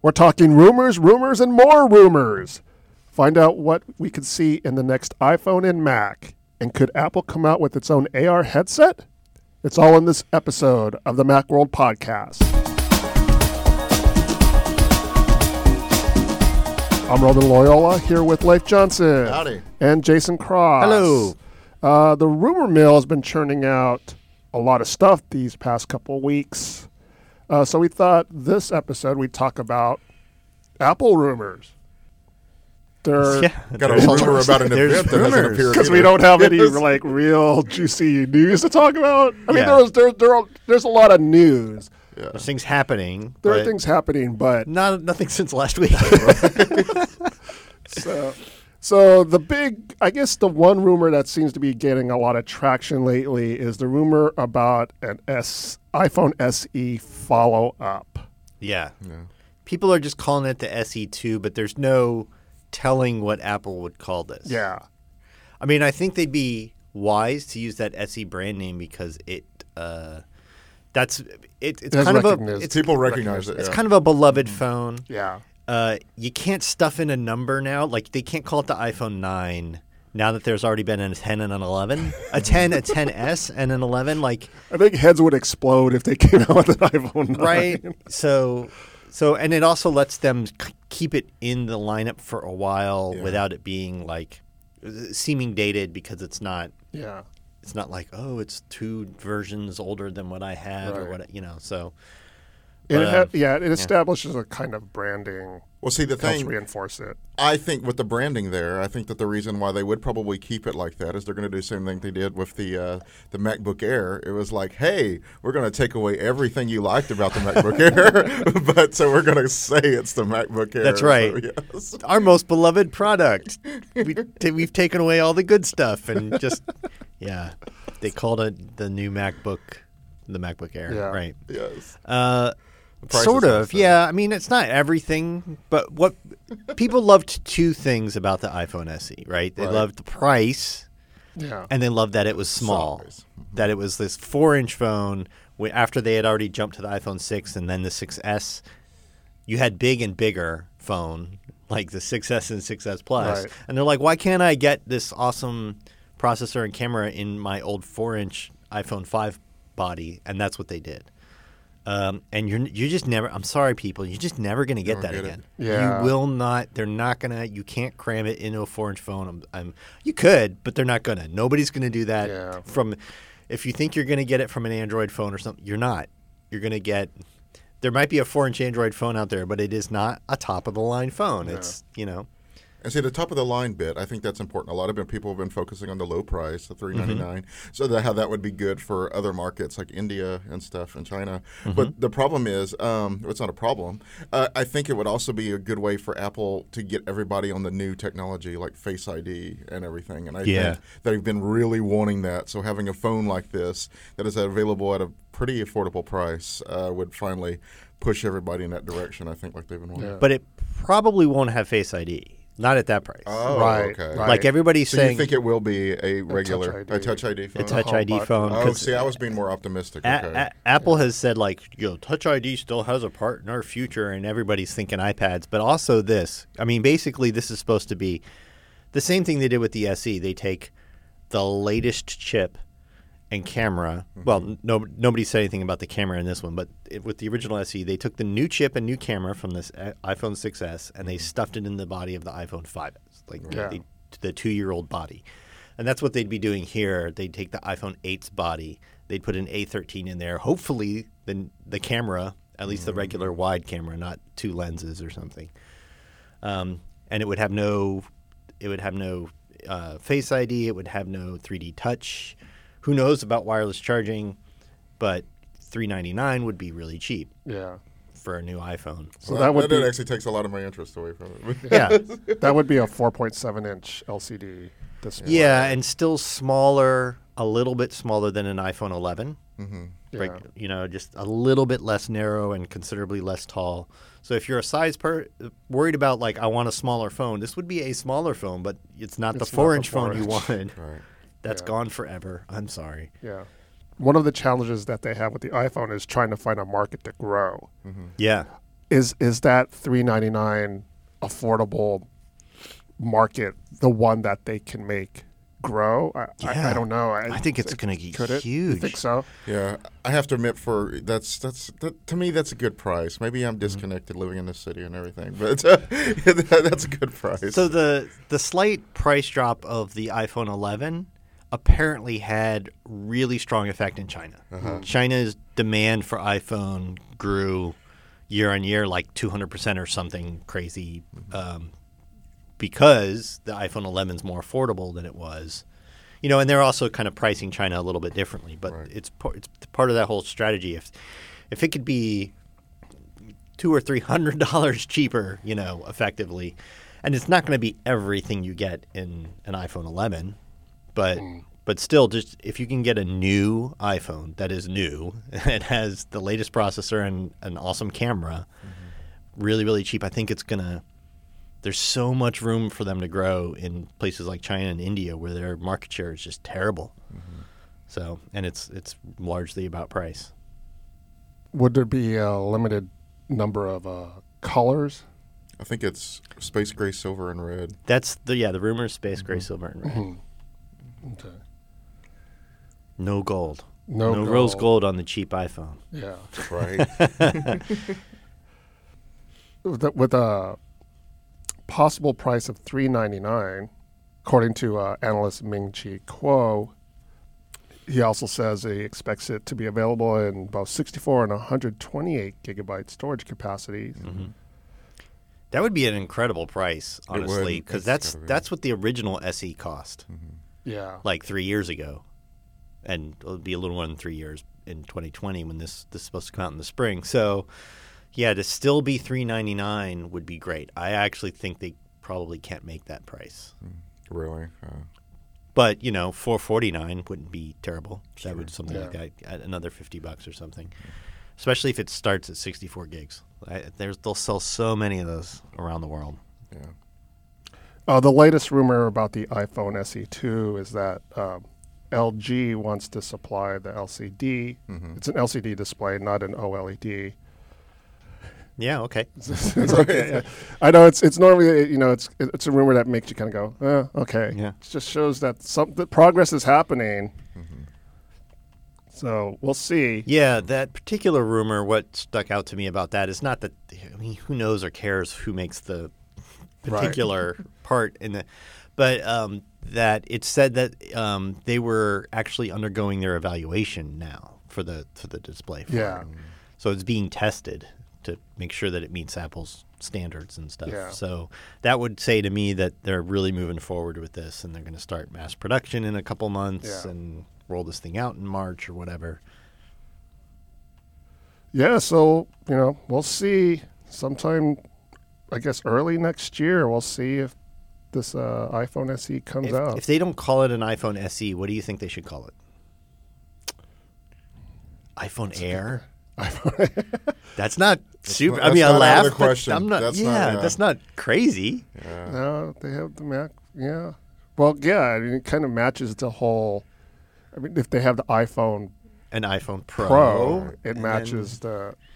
We're talking rumors, rumors, and more rumors. Find out what we could see in the next iPhone and Mac. And could Apple come out with its own AR headset? It's all in this episode of the Macworld Podcast. I'm Roman Loyola here with Leif Johnson. Howdy. And Jason Cross. Hello. Uh, the rumor mill has been churning out a lot of stuff these past couple weeks. Uh, so we thought this episode we'd talk about Apple rumors. There, Yeah. Got a There's- rumor about an event that hasn't appeared. because we don't have any like real juicy news to talk about. I mean, Yeah. there's there, there are, there's a lot of news. There's things happening. There are things happening, but Not nothing since last week. so so the big, I guess, the one rumor that seems to be getting a lot of traction lately is the rumor about an S iPhone SE follow up. yeah. People are just calling it the SE2, but there's no telling what Apple would call this. Yeah, I mean, I think they'd be wise to use that SE brand name because it uh, that's it, it's has kind of a it's, People recognize it. it's yeah. kind of a beloved phone. yeah. Uh, you can't stuff in a number now. Like they can't call it the iPhone 9 now that there's already been a 10 and an 11, a 10, a 10s, and an 11. Like I think heads would explode if they came out with an iPhone 9. right. so, so, and it also lets them keep it in the lineup for a while Yeah. without it being like seeming dated because it's not. Yeah. It's not like oh, it's two versions older than what I had or what you know. So it ha- um, yeah, it establishes a kind of branding. Well, see, the Helps thing reinforce it. I think with the branding there, I think that the reason why they would probably keep it like that is they're going to do the same thing they did with the uh, the MacBook Air. It was like, hey, we're going to take away everything you liked about the MacBook Air, but so we're going to say it's the MacBook Air. That's So, right. yes. our most beloved product. we, t- we've taken away all the good stuff and just yeah, they called it the new MacBook, the MacBook Air, Yeah. right? Yes. Uh, price sort of, yeah. I mean, it's not everything, but what people loved two things about the iPhone SE, right? They Right. loved the price, Yeah. and they loved that it was small, Size. that it was this four-inch phone. After they had already jumped to the iPhone six and then the 6S, you had big and bigger phone like the 6S and 6S Plus, Right. and they're like, why can't I get this awesome processor and camera in my old four-inch iPhone five body? And that's what they did. Um, and you're you're just never. I'm sorry, people. You're just never gonna get that get it. again. Yeah. You will not. They're not gonna. You can't cram it into a four-inch phone. I'm, I'm. You could, but they're not gonna. Nobody's gonna do that. Yeah. From, if you think you're gonna get it from an Android phone or something, you're not. You're gonna get. There might be a four-inch Android phone out there, but it is not a top-of-the-line phone. It's you know. And see the top of the line bit. I think that's important. A lot of been- people have been focusing on the low price, the three ninety nine, so that how that would be good for other markets like India and stuff and China. But the problem is, um, it's not a problem. Uh, I think it would also be a good way for Apple to get everybody on the new technology like Face ID and everything. And I Yeah. think they've been really wanting that. So having a phone like this that is available at a pretty affordable price uh, would finally push everybody in that direction. I think like they've been wanting. Yeah. But it probably won't have Face ID. Not at that price. Oh, Right, okay. right. Like everybody's So saying, you think it will be a regular ID. a touch ID phone? a Touch home ID button. phone. Oh, 'cause see, I was being more optimistic. A- Okay. A- Apple has said like, you know, Touch ID still has a part in our future, and everybody's thinking iPads. But also this. I mean, basically, this is supposed to be the same thing they did with the SE. They take the latest chip and camera. Well, Mm-hmm. no, nobody said anything about the camera in this one, but it, with the original SE, they took the new chip and new camera from this uh, iPhone 6s and they Mm-hmm. stuffed it in the body of the iPhone 5s, like Yeah. they, the two-year-old body. And that's what they'd be doing here. They'd take the iPhone 8's body, they'd put an A13 in there. Hopefully, the the camera, at least the regular wide camera, not two lenses or something. Um, and it would have no, it would have no uh, Face ID. It would have no 3D Touch. Who knows about wireless charging? But 399 would be really cheap Yeah. for a new iPhone. So Well, that would be actually takes a lot of my interest away from it. Yeah, that would be a 4.7 inch LCD display. yeah, and still smaller, a little bit smaller than an iPhone 11. hmm Right, Yeah. you know, just a little bit less narrow and considerably less tall. So if you're a size per worried about like I want a smaller phone, this would be a smaller phone, but it's not It's the not the four inch phone you wanted. Right. That's Yeah. gone forever. I'm sorry. Yeah. One of the challenges that they have with the iPhone is trying to find a market to grow. Yeah. is is that three ninety nine affordable market the one that they can make grow? I, I, I don't know. I think it's going to get could it? You huge. think so? Yeah, I have to admit, for that's that's that, to me that's a good price. Maybe Mm-hmm. I'm disconnected living in the city and everything, but uh, that's a good price. So the the slight price drop of the iPhone 11 apparently had really strong effect in China. China's demand for iPhone grew year on year like 200% or something crazy um, because the iPhone 11 is more affordable than it was. You know, and they're also kind of pricing China a little bit differently, but Right. it's par- it's part of that whole strategy. If if it could be two or three hundred dollars cheaper, you know, effectively. And it's not going to be everything you get in an iPhone 11, but hmm. but still, just if you can get a new iPhone that is new and has the latest processor and an awesome camera, mm-hmm. really really cheap, I think it's gonna. There's so much room for them to grow in places like China and India where their market share is just terrible. Mm-hmm. So, and it's it's largely about price. Would there be a limited number of uh, colors? I think it's space gray, silver, and red. That's the yeah the rumor is space gray, mm-hmm. silver, and red. Okay. No gold. No no rose gold. gold on the cheap iPhone. Yeah. Right. with a- with a possible price of three ninety nine, according to uh, analyst Ming Chi Kuo. He also says he expects it to be available in both 64 and 128 gigabyte storage capacities. Mm-hmm. That would be an incredible price, honestly, because It's that's gotta be. that's what the original SE cost, Yeah. like three years ago, and it'll be a little more than three years in 2020 when this this is supposed to come out in the spring. So, yeah, to still be 399 would be great. I actually think they probably can't make that price, really. Uh, but you know, 449 wouldn't be terrible. That would something like that, another 50 bucks or something. Especially if it starts at 64 gigs. I, there's they'll sell so many of those around the world. yeah. Uh, the latest rumor about the iPhone SE2 is that um, LG wants to supply the LCD. It's an LCD display, not an OLED. Yeah, okay. It's okay. yeah. I know it's it's normally you know it's it's a rumor that makes you kind of go, eh, okay. Yeah. It just shows that some that progress is happening. So we'll see. Yeah, that particular rumor, what stuck out to me about that is not that, I mean, who knows or cares who makes the Right. particular part in the, but um, that it said that um, they were actually undergoing their evaluation now for the for the display. For Yeah. So it's being tested to make sure that it meets Apple's standards and stuff. Yeah. So that would say to me that they're really moving forward with this and they're going to start mass production in a couple months Yeah. and roll this thing out in March or whatever. Yeah. So you know we'll see sometime. I guess early next year we'll see if this uh, iPhone SE comes If, out. if they don't call it an iPhone SE, what do you think they should call it? iPhone Air. iPhone. That's not super. not- I mean, that's I not out laugh. of the question. I'm not. That's not- yeah, yeah. that's not crazy. Yeah. No, they have the Mac. Yeah. Well, yeah. I mean, it kind of matches the whole. I mean, if they have the iPhone An iPhone Pro. Pro, it and matches the then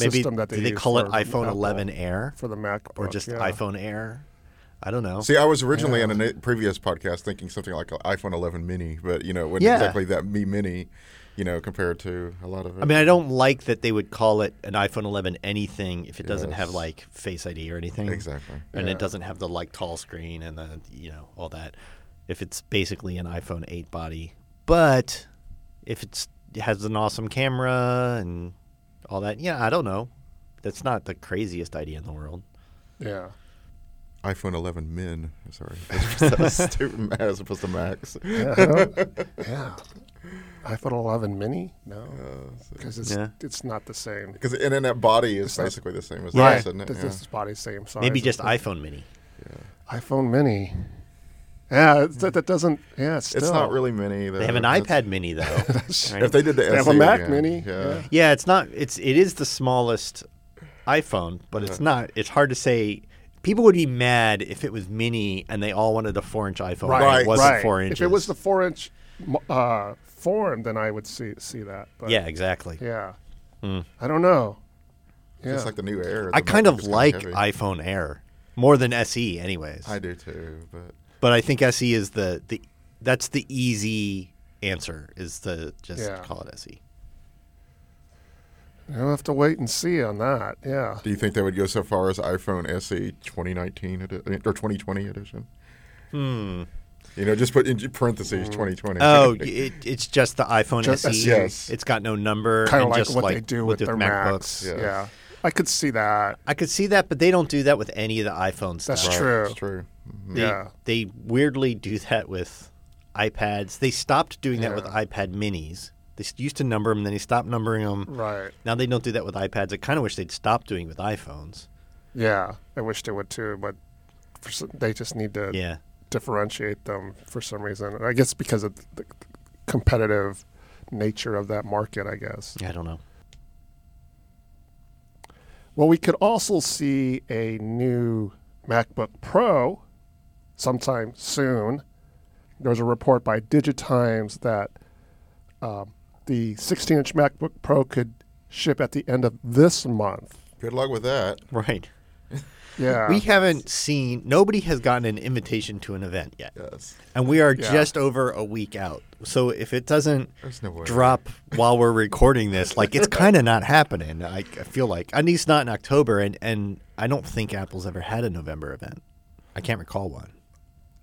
Maybe system that they do they use call it iPhone Apple, 11 Air for the Mac or just yeah. iPhone Air? I don't know. See, I was originally in a previous podcast thinking something like an iPhone 11 mini, but you know, it wasn't Yeah. exactly that me mini, you know, compared to a lot of it. I mean, I don't like that they would call it an iPhone 11 anything if it doesn't have like Face ID or anything. exactly. and Yeah. it doesn't have the like tall screen and the you know all that. If it's basically an iPhone 8 body, but if it's it has an awesome camera and all that, yeah, I don't know. That's not the craziest idea in the world. Yeah. iPhone 11 min. Sorry, that was stupid as opposed to Max. Yeah. I don't- yeah. iPhone 11 mini? No, uh, because it's Yeah. it's not the same. Because the internet body is not- basically the same as Right. this, isn't it? This, Yeah. this body's same size. Maybe as just the iPhone Mini. iPhone mini. Yeah, it's, that, that doesn't. Yeah, it's, It's not really mini. Though. They have an That's- iPad Mini though. right? If they did the They have a SE Mac again, Mini, yeah. yeah. Yeah, it's not. It's it is the smallest iPhone, but it's not. It's hard to say. People would be mad if it was mini and they all wanted a four-inch iPhone. Right, and It wasn't right. four inches. If it was the four inch uh, form, then I would see see that. But yeah, exactly. Yeah. Hmm. I don't know. It's just like the new Air. I kind of is kinda like iPhone Air more than SE, anyways. I do too, but but I think SE is the, the that's the easy answer is to just Yeah. call it E. SE. We'll have to wait and see on that. Yeah. do you think they would go so far as iPhone SE 2019 edi- or 2020 edition? Hmm. You know, just put in parentheses 2020. Oh, it, it's just the iPhone Just SE. SE. Yes. It's got no number. Kind of like just what like they do with, their MacBooks. MacBooks. Yeah. Yeah. I could see that. I could see that, but they don't do that with any of the iPhone stuff. That's true. That's true. Mhm. They, Yeah. they weirdly do that with iPads. They stopped doing that with iPad minis. They used to number them, then they stopped numbering them. Right. Now they don't do that with iPads. I kind of wish they'd stop doing it with iPhones. Yeah. I wish they would too, but for, some- they just need to Yeah. differentiate them for some reason. I guess because of the competitive nature of that market, I guess. I don't know. Well, we could also see a new MacBook Pro sometime soon. There's a report by Digitimes that um, the 16 inch MacBook Pro could ship at the end of this month. Good luck with that. Right. Yeah. We haven't seen, nobody has gotten an invitation to an event yet. Yes. And we are Yeah. just over a week out. So if it doesn't no drop while we're recording this, like it's kind of not happening. I, I feel like, at least not in October. And, and I don't think Apple's ever had a November event. I can't recall one.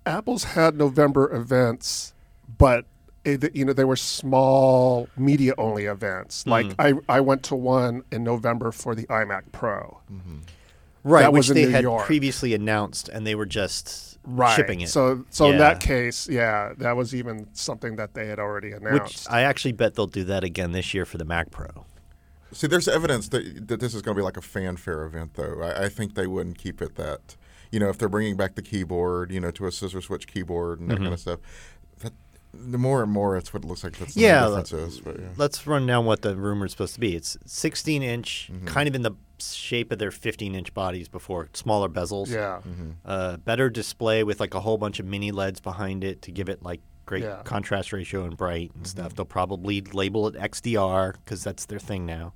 Apple's had November events, but it, you know they were small media only events. Like mm-hmm. I, I went to one in November for the iMac Pro. Mm-hmm. Right, That which was in they New had York. previously announced, and they were just Right. shipping it. So so in that case, yeah, that was even something that they had already which announced. I actually bet they'll do that again this year for the Mac Pro. See, there's evidence that that this is going to be like a fanfare event, though. I, I think they wouldn't keep it that. You know, if they're bringing back the keyboard, you know, to a scissor switch keyboard and that Mm-hmm. kind of stuff, that the more and more it's what it looks like. That's Yeah, the difference is. But yeah. Let's run down what the rumor is supposed to be. It's 16 inch, Mm-hmm. kind of in the shape of their 15 inch bodies before, smaller bezels. yeah. Uh, better display with like a whole bunch of mini LEDs behind it to give it like great Yeah. contrast ratio and bright and stuff. They'll probably label it XDR because that's their thing now.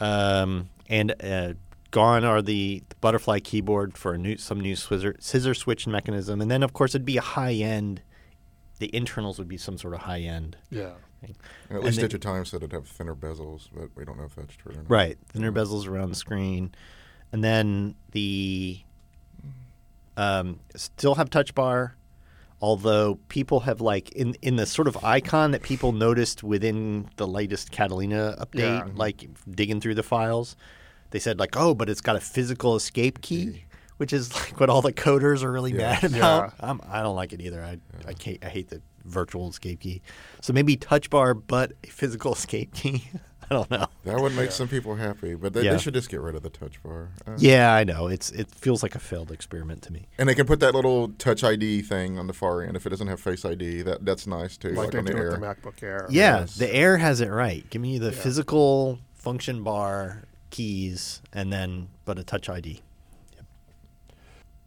Um, and uh, gone are the, the butterfly keyboard for a new some new scissor, scissor switch mechanism, and then of course it'd be a high end. The internals would be some sort of high end. Yeah. And at least they- time said it'd have thinner bezels, but we don't know if that's true or not. Right, thinner bezels around the screen, and then the um, still have touch bar. Although people have like in in the sort of icon that people noticed within the latest Catalina update, Yeah. like digging through the files, they said like, oh, but it's got a physical escape key, which is like what all the coders are really Yeah. mad about. Yeah. I'm, I don't like it either. I I, hate, I hate the virtual escape key. So maybe touch bar, but a physical escape key. I don't know. That would make some people happy, but they, Yeah. they should just get rid of the touch bar. Uh, Yeah, I know. It's it feels like a failed experiment to me. And they can put that little Touch ID thing on the far end if it doesn't have Face ID. That that's nice too, Like like, on the Air. with the MacBook Air. Yeah, Yes. the Air has it right. Give me the Yeah. physical function bar keys and then but a touch ID.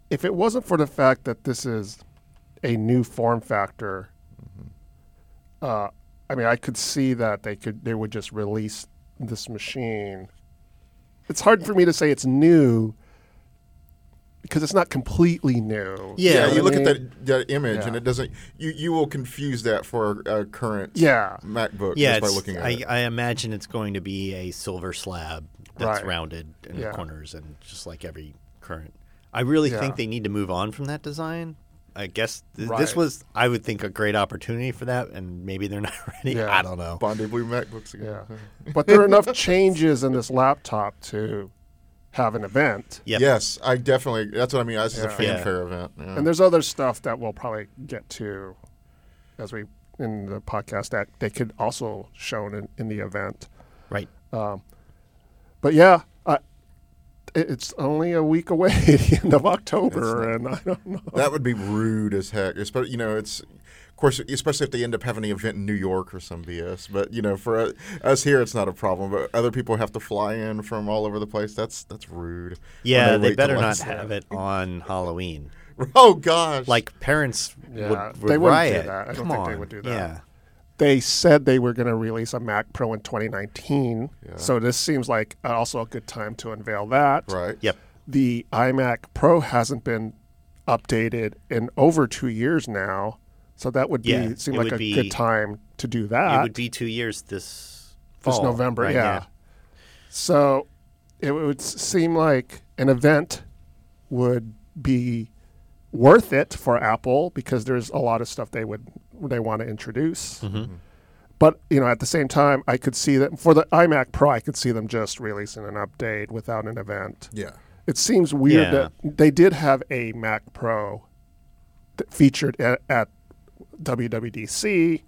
If it wasn't for the fact that this is a new form factor, uh, I mean, I could see that they could they would just release this machine. It's hard for me to say it's new because it's not completely new. Yeah, Yeah, know you look I at that, that image and it doesn't. You you will confuse that for a, a current Yeah. MacBook Yeah, just by looking at I, it. I imagine it's going to be a silver slab that's Right. rounded in Yeah. the corners and just like every current. I really Yeah. think they need to move on from that design. I guess th- Right. this was, I would think, a great opportunity for that, and maybe they're not ready. Yeah. I don't know. Bondi Blue MacBooks again. Yeah. but there are enough changes in this laptop to have an event. Yep. Yes, I definitely. That's what I mean. This is a Yeah. Yeah. fanfare event. Yeah. And there's other stuff that we'll probably get to as we in the podcast that they could also shown in, in the event. Right. Um, but yeah, I, it- it's only a week away at the end of October, and I don't know. that would be rude as heck. Especially, you know, it's of course, especially if they end up having an event in New York or some BS. But you know, for uh, us here, it's not a problem. But other people have to fly in from all over the place. That's that's rude. Yeah, they, wait better not last- have it on Halloween. Oh gosh! Like parents Yeah, would, would they wouldn't do riot. that. I don't Come think on. they would do that. Yeah. They said they were going to release a Mac Pro in 2019. Yeah. So this seems like uh, also a good time to unveil that. Right. Yep. The iMac Pro hasn't been updated in over two years now. So that would be Yeah, seem like a be- good time to do that. it would be two years this this November, right? yeah. So it would seem like an event would be worth it for Apple because there's a lot of stuff they would they want to introduce. Mhm. But you know, at the same time, I could see that for the iMac Pro, I could see them just releasing an update without an event. Yeah. It seems weird Yeah. that they did have a Mac Pro featured at, at WWDC.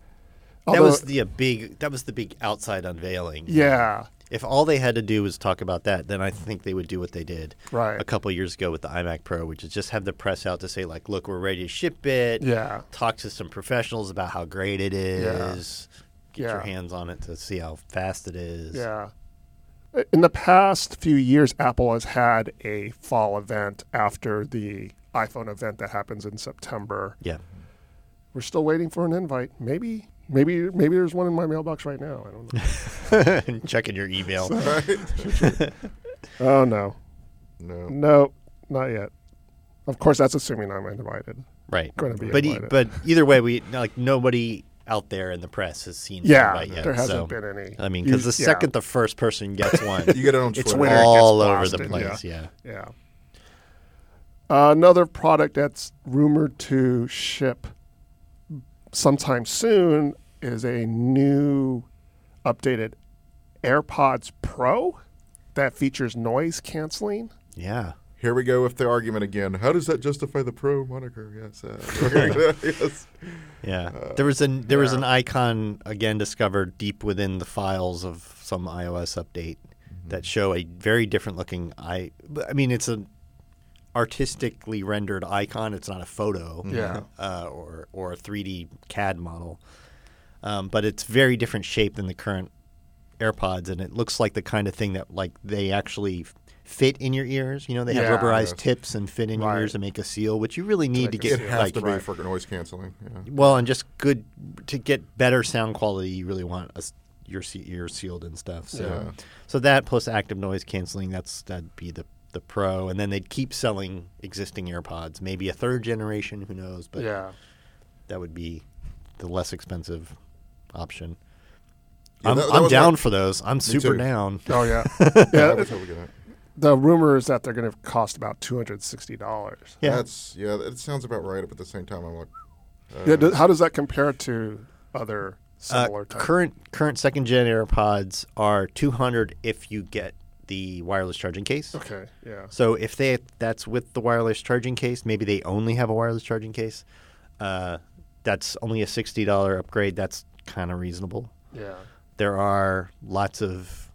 That was the big. That was the big outside unveiling. yeah, If all they had to do was talk about that, then I think they would do what they did right. a couple years ago with the iMac Pro, which is just have the press out to say like, "Look, we're ready to ship it." Yeah, Talk to some professionals about how great it is. Yeah. Get your hands on it to see how fast it is. Yeah. In the past few years, Apple has had a fall event after the iPhone event that happens in September. Yeah. We're still waiting for an invite. Maybe, maybe, maybe there's one in my mailbox right now. I don't know. Checking your email. Oh no, no. no, not yet. Of course, that's assuming I'm invited. Right. Going to be But e- but either way, we like nobody out there in the press has seen the yeah, yet. there hasn't so, been any. I mean, because the Yeah, second the first person gets one, You get it on it's Twitter. Twitter. gets all over the blasted, place. Yeah. Yeah. Uh, another product that's rumored to ship sometime soon is a new updated AirPods Pro that features noise canceling. Yeah. Here we go with the argument again. How does that justify the pro moniker? Yes. Uh, yes. Yeah. there was an there was an icon again discovered deep within the files of some iOS update that show a very different looking i I mean it's a artistically rendered icon. It's not a photo. Yeah. Uh, or or a 3D CAD model. Um, but it's very different shape than the current AirPods and it looks like the kind of thing that like they actually fit in your ears. You know, they have rubberized Yes. tips and fit in your ears and make a seal, which you really need to make a get It has like to be right. for noise canceling. Yeah. well, and just good to get better sound quality. You really want a s your se- ears sealed and stuff. So, Yeah. so that plus active noise canceling. That's that'd be the the pro, and then they'd keep selling existing AirPods, maybe a third generation. Who knows? But yeah. that would be the less expensive option. Yeah, I'm, that- that I'm down like- for those. I'm super too. down. Oh yeah. I yeah. would totally get it. The rumor is that they're going to cost about two hundred sixty dollars. Yeah. That's yeah. It sounds about right. But at the same time, I'm like, uh, Yeah. th- How does that compare to other Uh, similar type? current current second gen AirPods are 200 if you get the wireless charging case. Okay. Yeah. So if they that's with the wireless charging case, maybe they only have a wireless charging case. Uh, that's only a sixty dollar upgrade. That's kind of reasonable. Yeah. There are lots of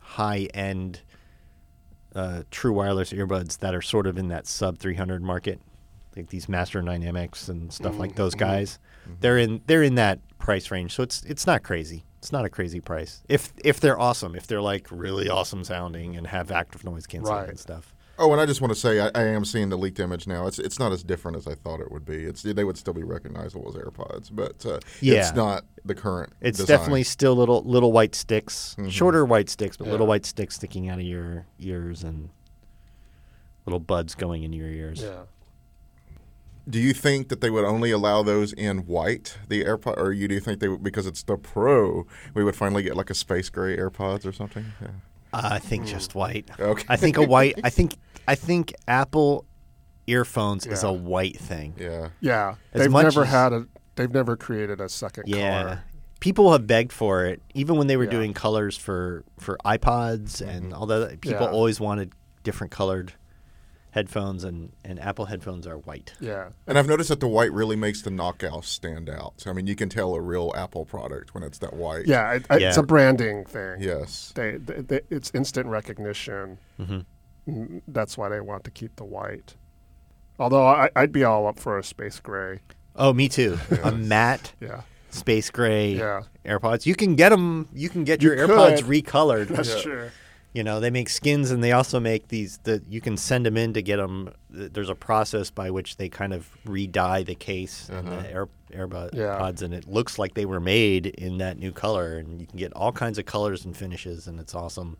high end uh, true wireless earbuds that are sort of in that sub three hundred market, like these Master Dynamics and stuff like those guys. Mm-hmm. They're in they're in that price range, so it's it's not crazy. It's not a crazy price if if they're awesome, if they're like really awesome sounding and have active noise canceling Right. and stuff. Oh, and I just want to say I, I am seeing the leaked image now. It's it's not as different as I thought it would be. It's they would still be recognizable as AirPods, but uh, Yeah. it's not the current. It's design. definitely still little little white sticks, shorter white sticks, but little white sticks sticking out of your ears and little buds going in your ears. Yeah. Do you think that they would only allow those in white, the AirPod, or you do you think they would, because it's the Pro, we would finally get like a space gray AirPods or something? Yeah. I think just white. Okay. I think a white. I think I think Apple earphones is a white thing. Yeah. Yeah. As they've never as- had a. They've never created a second Yeah. color. People have begged for it, even when they were Yeah. doing colors for for iPods and mm-hmm. although. People Yeah. always wanted different colored headphones, and and Apple headphones are white. Yeah. And I've noticed that the white really makes the knockout stand out. So I mean, you can tell a real Apple product when it's that white. Yeah. It, It's Yeah. a branding thing. Yes. They, they, they, it's instant recognition. Mhm. Mm, That's why they want to keep the white. Although I, I'd be all up for a space gray. Oh, me too. A matte Yeah. space gray Yeah. AirPods. You can get them. You can get You your AirPods could. recolored. That's Yeah. true. You know, they make skins and they also make these. The you can send them in to get them. There's a process by which they kind of re-dye the case and the air AirPods, Yeah. and it looks like they were made in that new color. And you can get all kinds of colors and finishes, and it's awesome.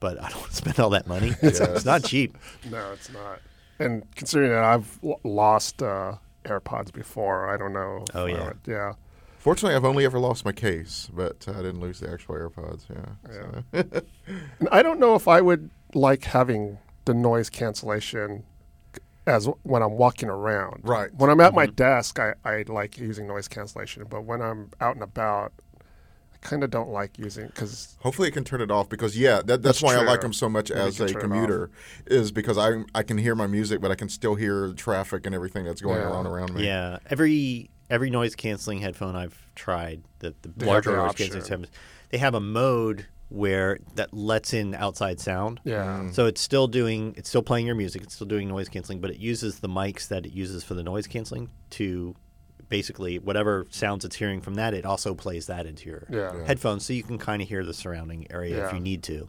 But I don't want to spend all that money. It's, it's not cheap. No, it's not. And considering that I've lost uh, AirPods before, I don't know. Oh, yeah. would- yeah. Fortunately, I've only ever lost my case, but uh, I didn't lose the actual AirPods. Yeah. so. And I don't know if I would like having the noise cancellation as when I'm walking around. Right. When I'm at my desk, I, I like using noise cancellation, but when I'm out and about, I kind of don't like using because Hopefully, it can turn it off because yeah, that, that's, That's why I like them so much Maybe as a can turn it off. commuter, is because I I can hear my music, but I can still hear traffic and everything that's going Yeah. on around me. Yeah, every every noise canceling headphone I've tried, the, the They have larger noise canceling headphones, they have a mode where that lets in outside sound. yeah, So it's still doing, it's still playing your music, it's still doing noise canceling, but it uses the mics that it uses for the noise canceling to basically whatever sounds it's hearing from that, it also plays that into your Yeah. Yeah. headphones, so you can kind of hear the surrounding area if you need to.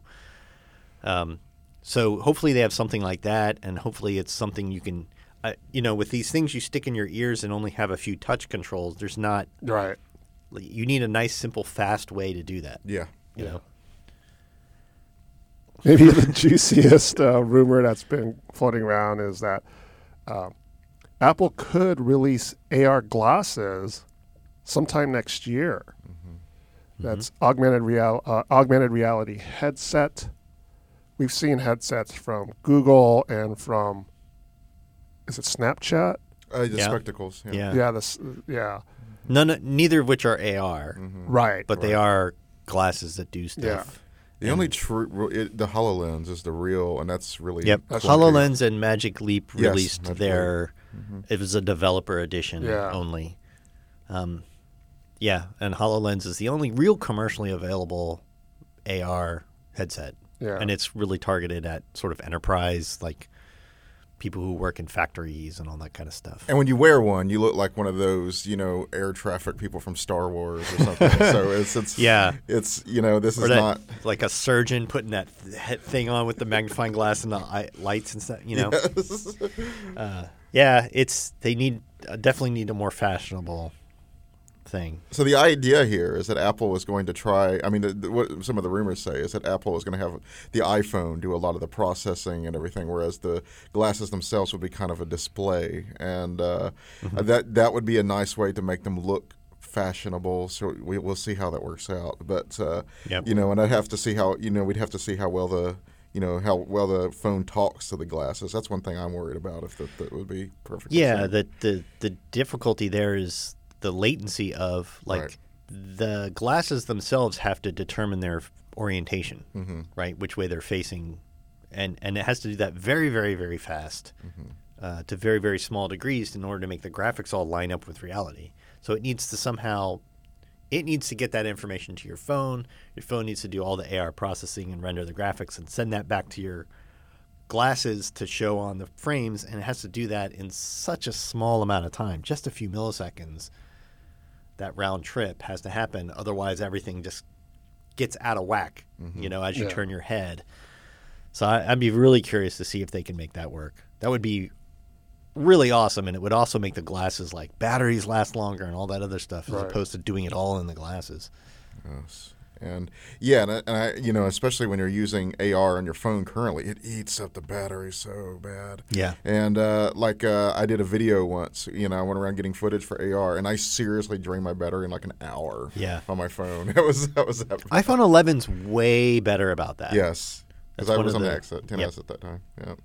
Um, so hopefully they have something like that, and hopefully it's something you can, uh, you know, with these things you stick in your ears and only have a few touch controls. There's not, right. you need a nice, simple, fast way to do that. Yeah. You know, Maybe the juiciest uh, rumor that's been floating around is that uh, Apple could release AR glasses sometime next year. That's augmented real uh, augmented reality headset. We've seen headsets from Google and from is it Snapchat? Uh, the Yeah. spectacles. Yeah. yeah, Yeah, this yeah, none, neither of which are AR, right. but they are glasses that do stuff. Yeah. The only true it, the Hololens is the real, and that's really Yep. clunky. HoloLens and Magic Leap Yes, released Magic their. It was a developer edition Yeah. only. Um, yeah, and HoloLens is the only real commercially available AR headset, Yeah. and it's really targeted at sort of enterprise, like people who work in factories and all that kind of stuff. And when you wear one, you look like one of those, you know, air traffic people from Star Wars or something. so it's it's Yeah. it's you know, this Or is that, not like a surgeon putting that th- thing on with the magnifying glass and the eye, lights and stuff. You know, uh, yeah, it's they need uh, definitely need a more fashionable thing. So the idea here is that Apple was going to try. I mean, the, the, what some of the rumors say is that Apple is going to have the iPhone do a lot of the processing and everything, whereas the glasses themselves would be kind of a display, and uh, that that would be a nice way to make them look fashionable. So we, we'll see how that works out. But uh, Yep. you know, and I'd have to see how you know we'd have to see how well the you know how well the phone talks to the glasses. That's one thing I'm worried about. If that, that would be perfect. Yeah, the, the the difficulty there is the latency of like Right. the glasses themselves have to determine their orientation, Mm-hmm. right? Which way they're facing, and and it has to do that very very very fast Mm-hmm. uh, to very very small degrees in order to make the graphics all line up with reality. So it needs to somehow. It needs to get that information to your phone. Your phone needs to do all the AR processing and render the graphics and send that back to your glasses to show on the frames, and it has to do that in such a small amount of time, just a few milliseconds. That round trip has to happen, otherwise everything just gets out of whack. You mm-hmm. know, as you Yeah. turn your head. So I, I'd be really curious to see if they can make that work. That would be really awesome, and it would also make the glasses like batteries last longer and all that other stuff, as Right. opposed to doing it all in the glasses. Yes. And yeah, and I, and I, you know, especially when you're using AR on your phone currently, it eats up the battery so bad. Yeah. And uh, like uh, I did a video once, you know, I went around getting footage for AR, and I seriously drained my battery in like an hour. Yeah. On my phone, that was that was that. iPhone 11's way better about that. yes. Because I was on the the- X at 10s yep. at that time. Yeah.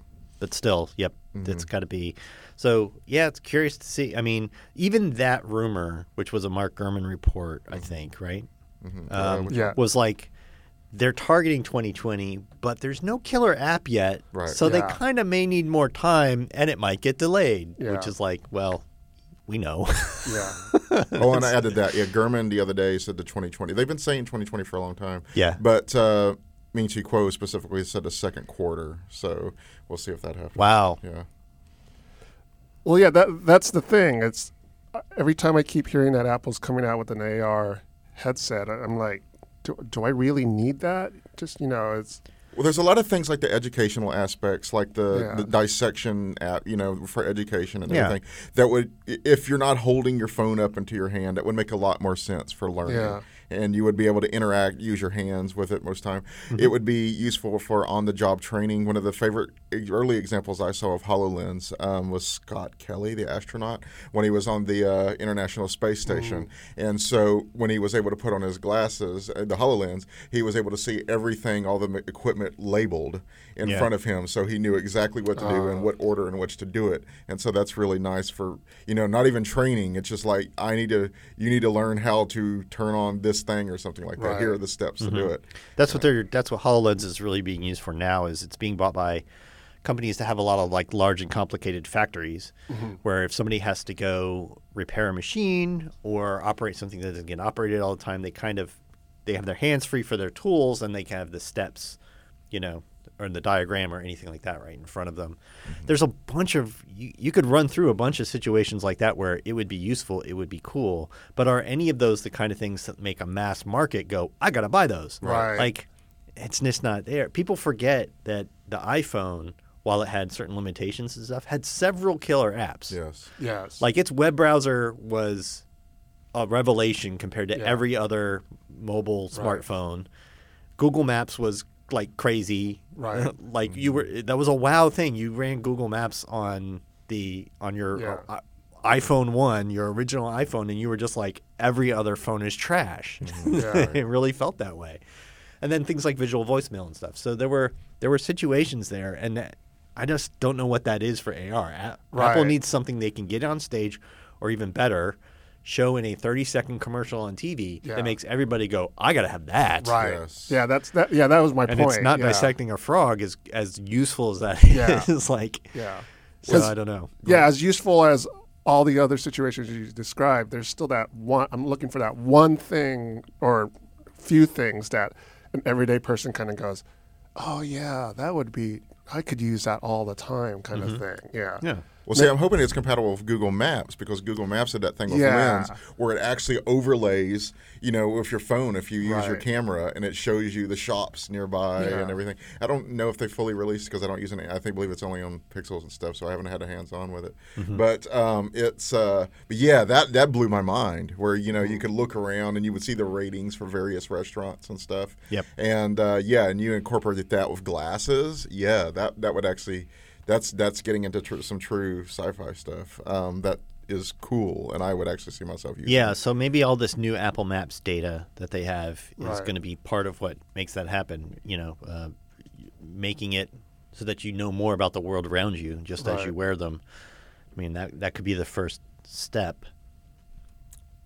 but still, yep, Mm-hmm. it's got to be. So yeah, it's curious to see. I mean, even that rumor, which was a Mark Gurman report, I think, right, Mm-hmm. um, Yeah. was like they're targeting 2020, but there's no killer app yet, Right. so they kind of may need more time, and it might get delayed. Which is like, well, we know. Yeah. oh, and I added that. Yeah, Gurman the other day said the 2020. They've been saying 2020 for a long time. Yeah. But uh, Ming Chi Kuo specifically said the second quarter. So we'll see if that happens. wow. Yeah. Well, yeah, that that's the thing. It's uh, every time I keep hearing that Apple's coming out with an AR headset, I- I'm like, do, do I really need that? Just you know, it's Well, there's a lot of things like the educational aspects, like the, Yeah. the dissection app, you know, for education and Yeah. everything. That would, if you're not holding your phone up into your hand, that would make a lot more sense for learning. Yeah. And you would be able to interact, use your hands with it most time. Mm-hmm. It would be useful for on-the-job training. One of the favorite early examples I saw of Hololens um, was Scott Kelly, the astronaut, when he was on the uh, International Space Station. And so when he was able to put on his glasses, uh, the Hololens, he was able to see everything, all the equipment labeled in Yeah. front of him, so he knew exactly what to do and what order in which to do it. And so that's really nice for you know not even training. It's just like I need to, you need to learn how to turn on this thing or something like that. Here are the steps to do mm-hmm. it. That's what they're. That's what Hololens is really being used for now. Is it's being bought by companies that have a lot of like large and complicated factories, mm-hmm. where if somebody has to go repair a machine or operate something that doesn't get operated all the time, they kind of they have their hands free for their tools and they can have the steps, you know, or the diagram or anything like that right in front of them. Mm-hmm. There's a bunch of you, you could run through a bunch of situations like that where it would be useful, it would be cool. But are any of those the kind of things that make a mass market go, I gotta buy those? Right. Like it's just not there. People forget that the iPhone, while it had certain limitations and stuff, had several killer apps. Yes. Yes. Like its web browser was a revelation compared to Yeah. every other mobile smartphone. Google Maps was like crazy. Right. like you were that was a wow thing. You ran Google Maps on the on your Yeah. uh, iPhone 1, your original iPhone and you were just like every other phone is trash. Yeah. it really felt that way. And then things like visual voicemail and stuff. So there were there were situations there and that, I just don't know what that is for AR. A- Apple needs something they can get on stage or even better show in a 30 second commercial on TV Yeah. that makes everybody go, I got to have that. right. Yes. Yeah, that's that. Yeah, that was my And point. it's not yeah. dissecting a frog as as useful as that Yeah. is. Like, Yeah. So I don't know. Yeah, as useful as all the other situations you described, there's still that one. I'm looking for that one thing or few things that an everyday person kind of goes, "Oh yeah, that would be. I could use that all the time," kind of mm-hmm. thing. Yeah. Yeah. Well, see, I'm hoping it's compatible with Google Maps because Google Maps had that thing with Yeah. Lens where it actually overlays, you know, with your phone if you use your camera and it shows you the shops nearby Yeah. and everything. I don't know if they fully released because I don't use any. I think believe it's only on Pixels and stuff, so I haven't had a hands on with it. Mm-hmm. But um, it's, uh, but yeah, that that blew my mind where you know you could look around and you would see the ratings for various restaurants and stuff. Yep. And uh, yeah, and you incorporated that with glasses. Yeah, that that would actually that's that's getting into tr- some true sci-fi stuff. Um, that is cool, and I would actually see myself using. Yeah, so maybe all this new Apple Maps data that they have is Right. going to be part of what makes that happen. You know, uh, making it so that you know more about the world around you just as you wear them. I mean, that that could be the first step.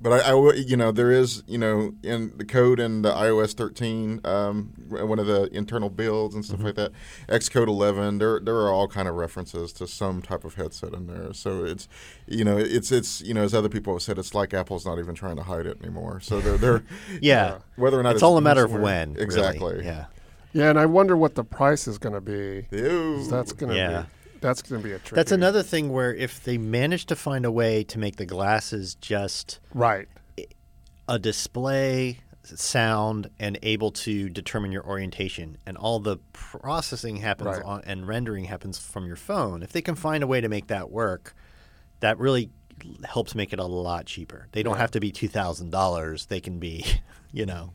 But I, I w- you know, there is, you know, in the code in the iOS 13, um, one of the internal builds and stuff Mm-hmm. like that, Xcode 11, there there are all kind of references to some type of headset in there. So it's, you know, it's it's you know, as other people have said, it's like Apple's not even trying to hide it anymore. So they're they're Yeah, whether or not it's all a matter of somewhere- when. really. exactly. Yeah. Yeah, and I wonder what the price is going to be. Ew. 'Cause That's going to Yeah. be. That's going to be a trick. That's another thing where if they manage to find a way to make the glasses just Right. a display sound and able to determine your orientation and all the processing happens Right. on, and rendering happens from your phone if they can find a way to make that work that really helps make it a lot cheaper they don't have to be $2000 they can be you know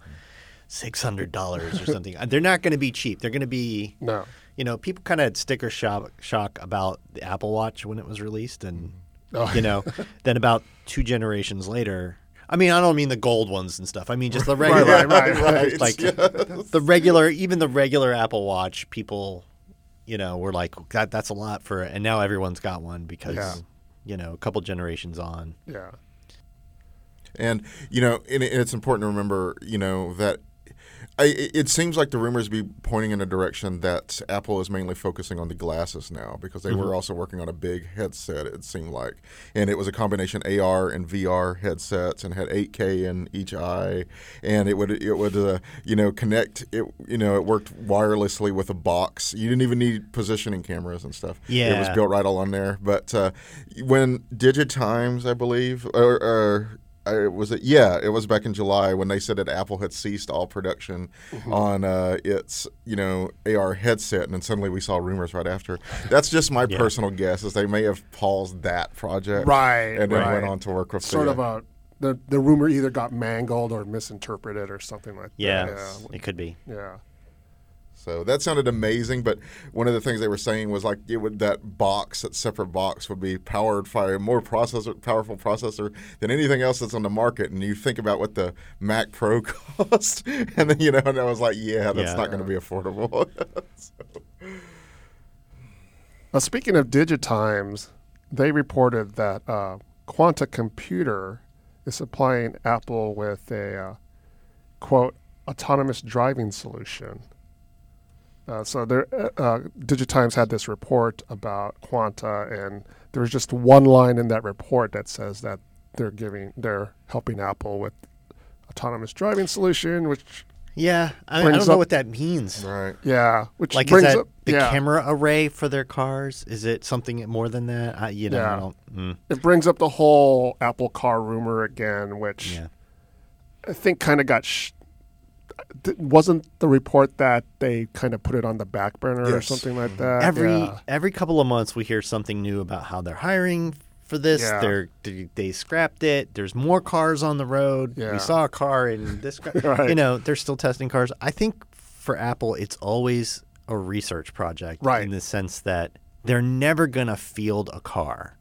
$600 or something they're not going to be cheap they're going to be No. You know people kind of had sticker shock, shock about the apple watch when it was released and mm-hmm. Oh. you know then about two generations later I mean, I don't mean the gold ones and stuff. I mean just the regular, right, right, right. like the regular, even the regular Apple Watch. People, you know, were like, "That that's a lot for," and now everyone's got one because, Yeah. you know, a couple generations on. Yeah. And you know, and it's important to remember, you know, that I, it it seems like the rumors be pointing in a direction that Apple is mainly focusing on the glasses now because they were also working on a big headset. It seemed like, and it was a combination AR and VR headsets, and had 8K in each eye, and it would it would uh, you know connect it. You know, it worked wirelessly with a box. You didn't even need positioning cameras and stuff. Yeah, it was built right all on there. But uh, when Digitimes, I believe, or, or I, was it? Yeah, it was back in July when they said that Apple had ceased all production Mm-hmm. on uh, its you know AR headset, and then suddenly we saw rumors right after. That's just my Yeah. personal guess, is they may have paused that project, Right, and then right. went on to work with Sort the, of a the the rumor either got mangled or misinterpreted or something like Yeah, that. Yeah, it could be. Yeah. Yeah. So that sounded amazing, but one of the things they were saying was like it would that box, that separate box, would be powered by a more processor, powerful processor than anything else that's on the market. And you think about what the Mac Pro cost, and then you know, and I was like, yeah, that's Yeah. not going to be affordable. Now, speaking of Digitimes, they reported that uh, Quanta Computer is supplying Apple with a uh, quote autonomous driving solution. Uh, so there, uh, uh, Digitimes had this report about Quanta, and there's just one line in that report that says that they're giving, they're helping Apple with autonomous driving solution, which Yeah, I, I don't know what that means. right. yeah, which Like, is brings that up the yeah, camera array for their cars? Is it something more than that? I, you know, I Yeah. don't. Mm, it brings up the whole Apple Car rumor again, which. yeah. I think kind of got. Sh- th- wasn't the report that they kind of put it on the back burner or something like mm-hmm. that? every Yeah. every couple of months we hear something new about how they're hiring for this. Yeah. They're they, they scrapped it. There's more cars on the road. Yeah. We saw a car in this. car. Right. You know, they're still testing cars. I think for Apple, it's always a research project, Right. In the sense that they're never gonna field a car,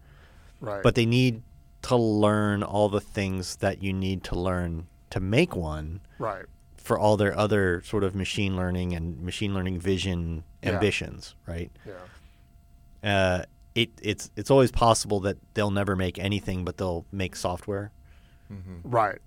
right, but they need to learn all the things that you need to learn to make one right, for all their other sort of machine learning and machine learning vision Yeah. ambitions, right? yeah, uh, it, it's it's always possible that they'll never make anything, but they'll make software. right,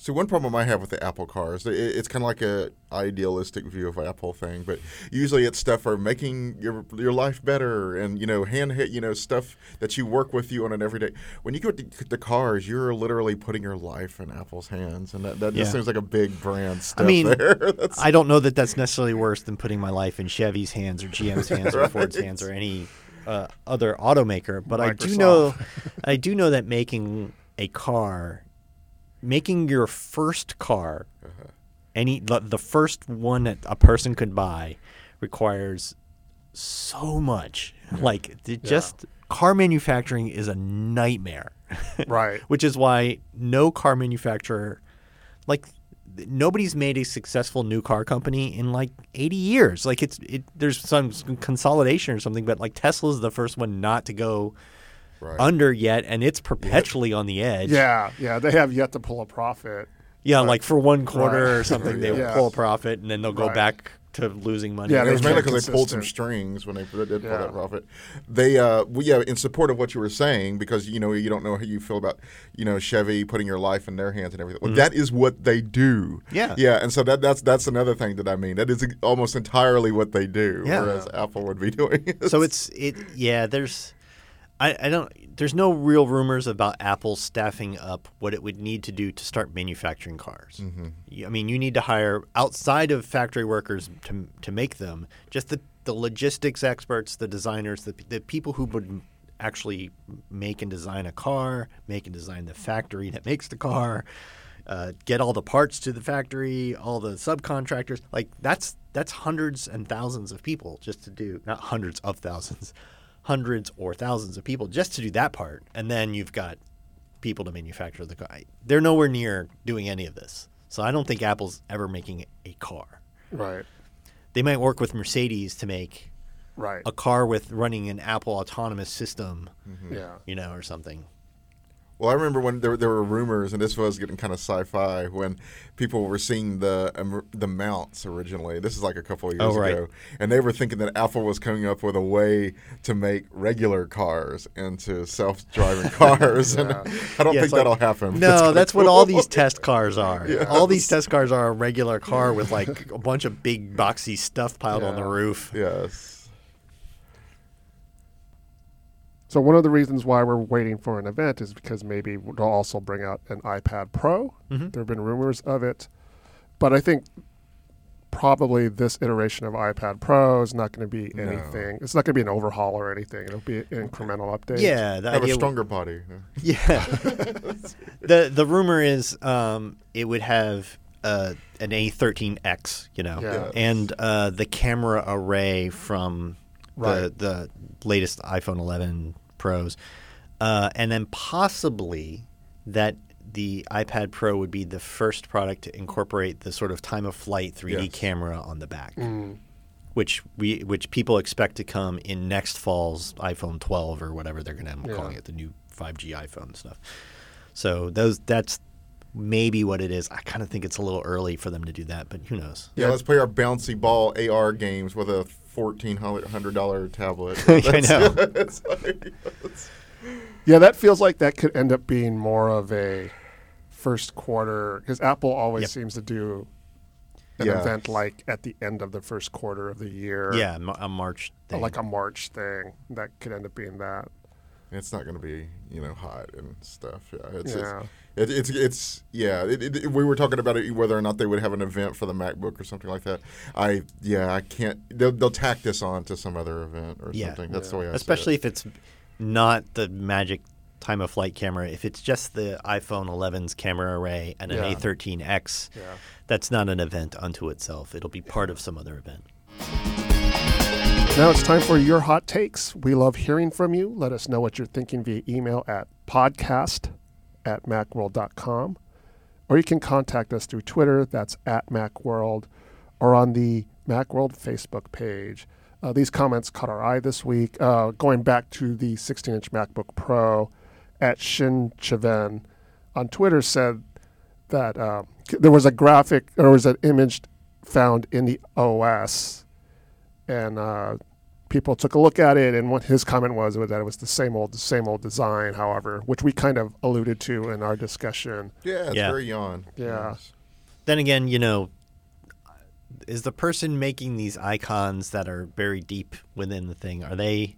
So one problem I have with the Apple cars, it, it's kind of like a idealistic view of Apple thing, but usually it's stuff for making your your life better and you know hand hit you know stuff that you work with you on an everyday. When you go to the cars, you're literally putting your life in Apple's hands, and that, that Yeah. just seems like a big brand step mean, there. I don't know that that's necessarily worse than putting my life in Chevy's hands or GM's hands or Ford's hands or any uh, other automaker. But I do know, I do know that making a car, making your first car, uh-huh. any the, the first one that a person could buy, requires so much. Like it just car manufacturing is a nightmare. right, which is why no car manufacturer like nobody's made a successful new car company in like 80 years. Like it's it there's some consolidation or something but like tesla's the first one not to go right. under yet and it's perpetually on the edge yeah, yeah. They have yet to pull a profit. yeah like for one quarter Right. or something they will Yeah. pull a profit and then they'll go Right. back to losing money Yeah, it was mainly because they pulled some strings when they did pull Yeah. that profit. They, uh, well, yeah, in support of what you were saying, because you know you don't know how you feel about, you know, Chevy putting your life in their hands and everything. Well, that is what they do. Mm-hmm. Yeah. yeah, and so that that's that's another thing that I mean. That is almost entirely what they do, Yeah. whereas Apple would be doing. so it's it yeah there's I, I don't there's no real rumors about apple staffing up what it would need to do to start manufacturing cars I mean you need to hire outside of factory workers to, to make them just the, the logistics experts the designers the, the people who would actually make and design a car make and design the factory that makes the car uh, get all the parts to the factory, all the subcontractors. Like that's that's hundreds and thousands of people just to do not hundreds of thousands, hundreds or thousands of people just to do that part, and then you've got people to manufacture the car. They're nowhere near doing any of this, so I don't think Apple's ever making a car. Right, They might work with Mercedes to make right, a car with running an Apple autonomous system, mm-hmm. yeah, you know, or something. Well, I remember when there, there were rumors, and this was getting kind of sci-fi when people were seeing the um, the mounts originally. This is like a couple of years Oh, right. ago, and they were thinking that Apple was coming up with a way to make regular cars into self-driving cars, and I don't Yeah, think like- that'll happen. No, that's what all these test cars are. All these test cars are a regular car with like a bunch of big boxy stuff piled on the roof. Yes. So one of the reasons why we're waiting for an event is because maybe they'll also bring out an iPad Pro. Mhm. There have been rumors of it, but I think probably this iteration of iPad Pro is not going to be No. anything. It's not going to be an overhaul or anything. It'll be an incremental update. Yeah, the Have a idea stronger body. Yeah. the the rumor is um, it would have uh, an A13X, you know, Yeah. and uh, the camera array from Right. the the latest iPhone 11 Pros, uh, and then possibly that the iPad Pro would be the first product to incorporate the sort of time of flight 3D Yes. camera on the back. Mm. Which we which people expect to come in next fall's iPhone 12 or whatever they're going to end up Yeah. calling it, the new 5G iPhone stuff. So those that's maybe what it is. I kind of think it's a little early for them to do that, but who knows? Yeah, let's play our bouncy ball AR games with a fourteen hundred dollar tablet. I know. it's like- it's- Yeah, that feels like that could end up being more of a first quarter because Apple always Yep. seems to do an Yeah. event like at the end of the first quarter of the year. Yeah, a March oh, thing. like a March thing that could end up being that. it's not going to be you know hot and stuff. Yeah, it's Yeah. It's, it, it's it's yeah. It, it, we were talking about it whether or not they would have an event for the MacBook or something like that. I yeah I can't. They'll, they'll tack this on to some other event or Yeah. something. That's the way I see it. especially if it's not the magic time of flight camera. If it's just the iPhone 11's camera array and an Yeah. A13X, Yeah. that's not an event unto itself. It'll be part of some other event. Now it's time for your hot takes. We love hearing from you. Let us know what you're thinking via email at podcast at macworld.com. Or you can contact us through Twitter, that's at Macworld, or on the Macworld Facebook page. Uh, these comments caught our eye this week. Uh, going back to the 16 inch MacBook Pro, at Shin Chaven on Twitter said that uh, there was a graphic, or was an image found in the OS and uh, people took a look at it, and what his comment was was that it was the same old, the same old design. However, which we kind of alluded to in our discussion. yeah, it's Yeah. very yawn. Yeah. Yes. Then again, you know, is the person making these icons that are very deep within the thing, are they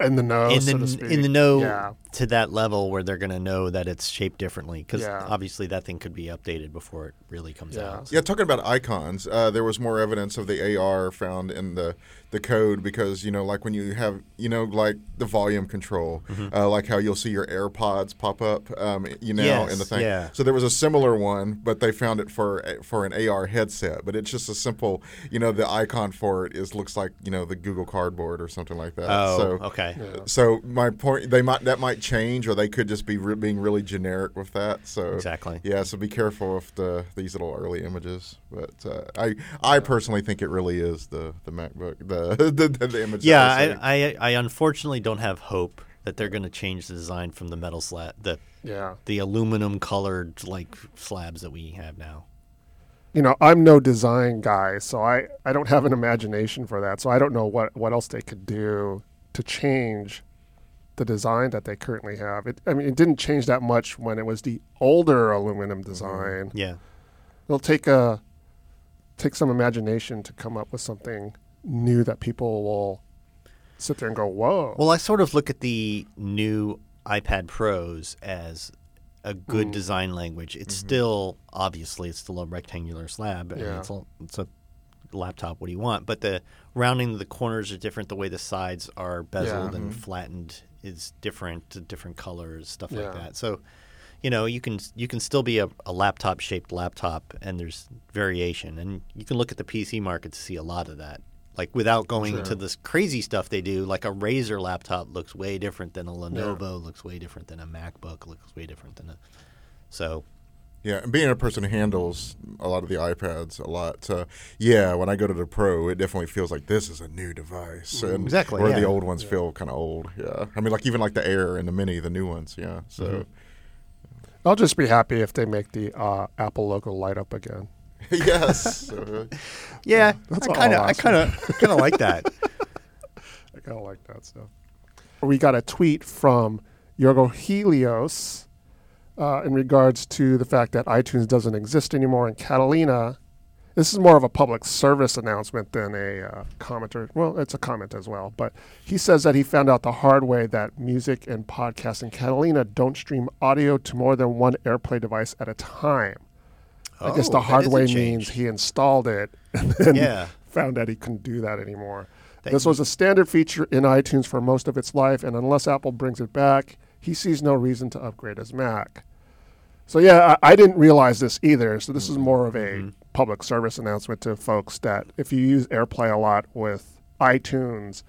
In the know, in so the to speak. in the know Yeah, to that level where they're going to know that it's shaped differently? Because Yeah. obviously that thing could be updated before it really comes Yeah. out. Yeah, talking about icons, uh, there was more evidence of the AR found in the the code because you know, like when you have you know, like the volume control, Mm-hmm. uh, like how you'll see your AirPods pop up, um, you know, Yes, in the thing. yeah. So there was a similar one, but they found it for for an AR headset. But it's just a simple, you know, the icon for it is looks like you know the Google Cardboard or something like that. Oh, so, okay. Yeah. So my point, they might that might change, or they could just be re- being really generic with that. So Exactly. yeah, so be careful with the these little early images. But uh, I I personally think it really is the the MacBook the the, the, image. Yeah, they. I, I I unfortunately don't have hope that they're going to change the design from the metal slab, the yeah. the aluminum colored like slabs that we have now. You know, I'm no design guy, so I I don't have an imagination for that. So I don't know what what else they could do to change the design that they currently have. It, I mean, it didn't change that much when it was the older aluminum mm-hmm. design. Yeah. it'll take a take some imagination to come up with something new that people will sit there and go, "Whoa!" Well, I sort of look at the new iPad Pros as a good Mm. design language. It's mm-hmm. still obviously it's still a rectangular slab and Yeah. it's a, it's a laptop. What do you want? But the rounding of the corners are different. The way the sides are bezeled Yeah. and mm-hmm. flattened is different. to Different colors, stuff Yeah. like that. So. You know, you can you can still be a, a laptop shaped laptop, and there's variation, and you can look at the PC market to see a lot of that. Like without going Sure. to this crazy stuff they do, like a Razer laptop looks way different than a Lenovo, looks way different than a MacBook, looks way different than a. So yeah, and being a person who handles a lot of the iPads a lot, uh, yeah, when I go to the Pro, it definitely feels like this is a new device, and Exactly, Where yeah. the old ones feel kind of old. Yeah, I mean, like even like the Air and the Mini, the new ones. Yeah, so. Mm-hmm. I'll just be happy if they make the uh, Apple logo light up again. yes. Uh, yeah, That's I kind of I'll I ask kind of kind of like that. I kind of like that stuff. We got a tweet from Yorgo Helios uh, in regards to the fact that iTunes doesn't exist anymore in Catalina. This is more of a public service announcement than a uh, commenter. Well, it's a comment as well. But he says that he found out the hard way that music and podcasts in Catalina don't stream audio to more than one AirPlay device at a time. I guess Oh, the hard way means he installed it and then Yeah. found that he couldn't do that anymore. That- this was a standard feature in iTunes for most of its life, and unless Apple brings it back, he sees no reason to upgrade his Mac. So yeah, I, I didn't realize this either. So this is more of a Mm-hmm. public service announcement to folks that if you use AirPlay a lot with iTunes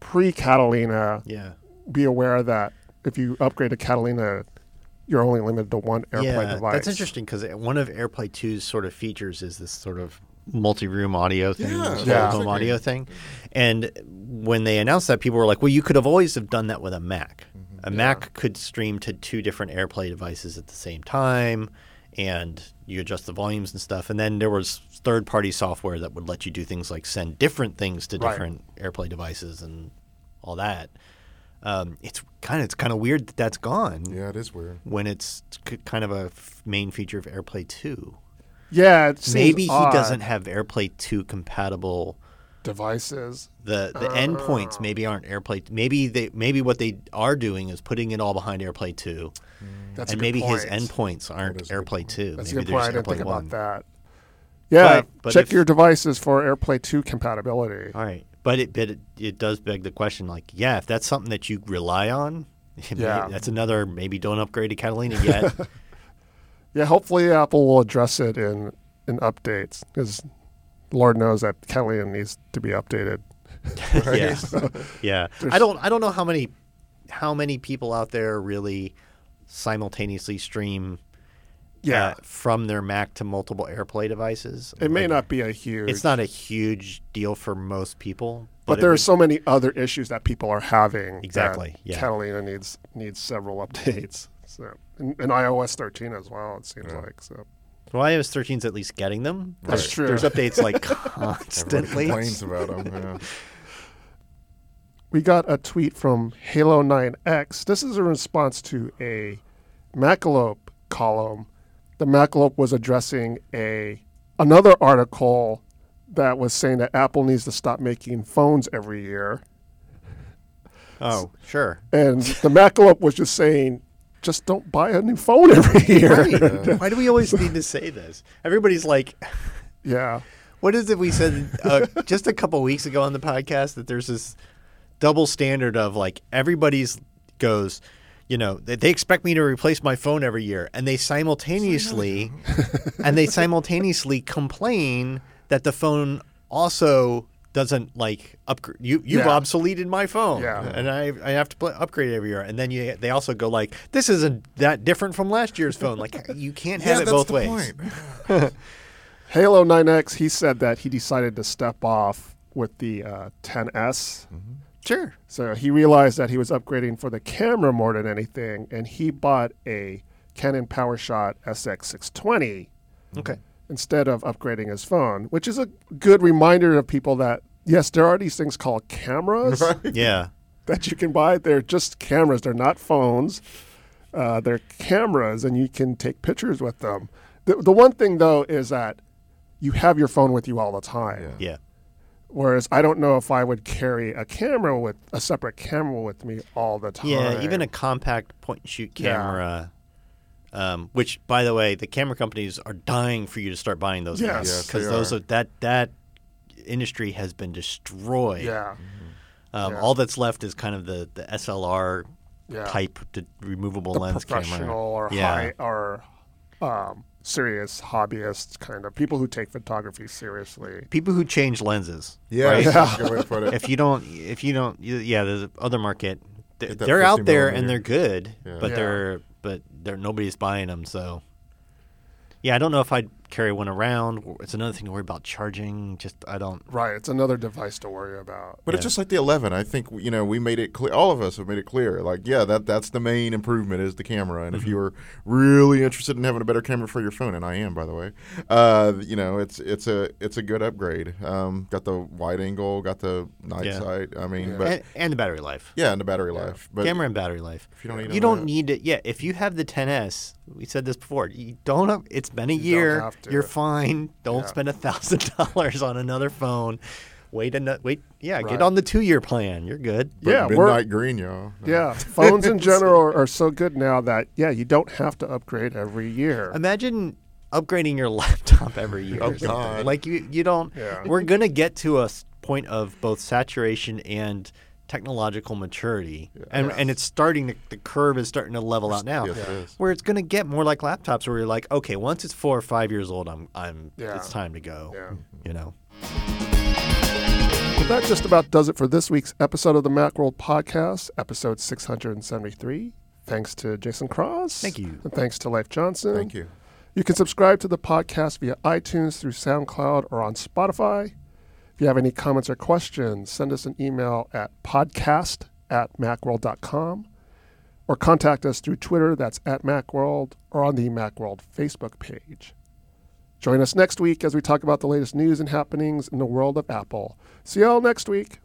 pre-Catalina, Yeah. be aware that if you upgrade to Catalina, you're only limited to one AirPlay yeah, device. That's interesting because one of AirPlay 2's sort of features is this sort of multi-room audio thing, Yeah, yeah. home audio thing. And when they announced that, people were like, "Well, you could have always have done that with a Mac. A Mac could stream to two different AirPlay devices at the same time." And you adjust the volumes and stuff, and then there was third-party software that would let you do things like send different things to Right. different AirPlay devices and all that. Um, it's kind of it's kind of weird that that's gone Yeah, it is weird. when it's kind of a f- main feature of AirPlay 2. Yeah, it seems Maybe he odd. doesn't have AirPlay 2 compatible. Devices. The the Oh. endpoints maybe aren't AirPlay. Maybe they maybe what they are doing is putting it all behind AirPlay 2, That's and maybe his endpoints aren't AirPlay 2. That's maybe a good point. I they're didn't think AirPlay 1. about that. Yeah, But- but check if- your devices for AirPlay 2 compatibility. All right, but it but it, it does beg the question. Like, yeah, if that's something that you rely on, Yeah. that's another. Maybe don't upgrade to Catalina yet. Yeah, hopefully Apple will address it in in updates because Lord knows that Catalina needs to be updated. yeah, yeah. I don't. I don't know how many, how many people out there really simultaneously stream. Yeah, uh, from their Mac to multiple AirPlay devices. it may Like, not be a huge. It's not a huge deal for most people, but it there are would- so many other issues that people are having. Exactly, yeah. Catalina needs needs several updates. So and, and iOS 13 as well. It seems Yeah. like so. Well, iOS 13 is at least getting them. That's There's- true. There's updates like Everybody constantly. complains about them. Yeah. we got a tweet from Halo 9X. This is a response to a Macalope column. The Macalope was addressing a another article that was saying that Apple needs to stop making phones every year. Oh, sure. And the Macalope was just saying, just don't buy a new phone every year. Right. Why do we always need to say this? Everybody's like, yeah. what is it we said uh, just a couple weeks ago on the podcast that there's this double standard of like everybody's goes, you know, they, they expect me to replace my phone every year, and they simultaneously and they simultaneously complain that the phone also doesn't like upgrade. You you've Yeah. obsoleted my phone, Yeah. and I I have to pl- upgrade every year. And then you they also go like, this isn't that different from last year's phone. Like you can't have yeah, it both ways. Halo 9X, he said that he decided to step off with the uh, 10S. Sure. So he realized that he was upgrading for the camera more than anything, and he bought a Canon PowerShot SX620 Okay. Instead of upgrading his phone, which is a good reminder of people that yes, there are these things called cameras Yeah. that you can buy. They're just cameras; they're not phones. Uh, they're cameras, and you can take pictures with them. The, the one thing though is that you have your phone with you all the time. Yeah. Yeah. Whereas I don't know if I would carry a camera with a separate camera with me all the time. Yeah, even a compact point and shoot Yeah. Camera. Um, which, by the way, the camera companies are dying for you to start buying those Yes. Yes, because they those are. are that that industry has been destroyed. yeah, Um, yeah. All that's left is kind of the, the SLR yeah. type to removable the lens professional camera. or Yeah. high or um, serious hobbyists kind of people who take photography seriously. People who change lenses. Yeah, right? that's a good way to put it. if you don't, if you don't, yeah, there's other market. They're, they're out there and they're good, Yeah. but Yeah. they're but they're nobody's buying them. So, yeah, I don't know if I'd carry one around. It's another thing to worry about charging. Just I don't. Right, it's another device to worry about. But it's just like the 11. I think you know we made it clear. All of us have made it clear. Like, yeah, that that's the main improvement is the camera. And Mm-hmm. if you were really interested in having a better camera for your phone, and I am, by the way, uh, you know, it's it's a it's a good upgrade. Um, got the wide angle, got the night Yeah. sight. I mean, Yeah. but and, and the battery life. yeah, and the battery life. But Camera and battery life. if you don't need You don't that- need it. Yeah, if you have the 10s, we said this before. You don't. Have, it's been a don't year. Have to. You're fine. Don't Yeah. spend a thousand dollars on another phone. Wait a wait. Yeah, Right. get on the two year plan. You're good. but yeah, we're- midnight green, y'all. No. Yeah, phones in general are, are so good now that yeah, you don't have to upgrade every year. Imagine upgrading your laptop every year. Oh. God. Like you, you don't. Yeah. We're gonna get to a point of both saturation and technological maturity, and and it's starting. To, the curve is starting to level out now. Yes, it is. Where it's gonna get more like laptops, where you're like, okay, once it's four or five years old, I'm, I'm, Yeah. it's time to go. Yeah. You know. Well, that just about does it for this week's episode of the Macworld Podcast, episode 673. Thanks to Jason Cross. Thank you. And thanks to Leif Johnson. Thank you. You can subscribe to the podcast via iTunes, through SoundCloud, or on Spotify. If you have any comments or questions, send us an email at podcast at macworld.com or contact us through Twitter, that's at Macworld, or on the Macworld Facebook page. Join us next week as we talk about the latest news and happenings in the world of Apple. See y'all next week.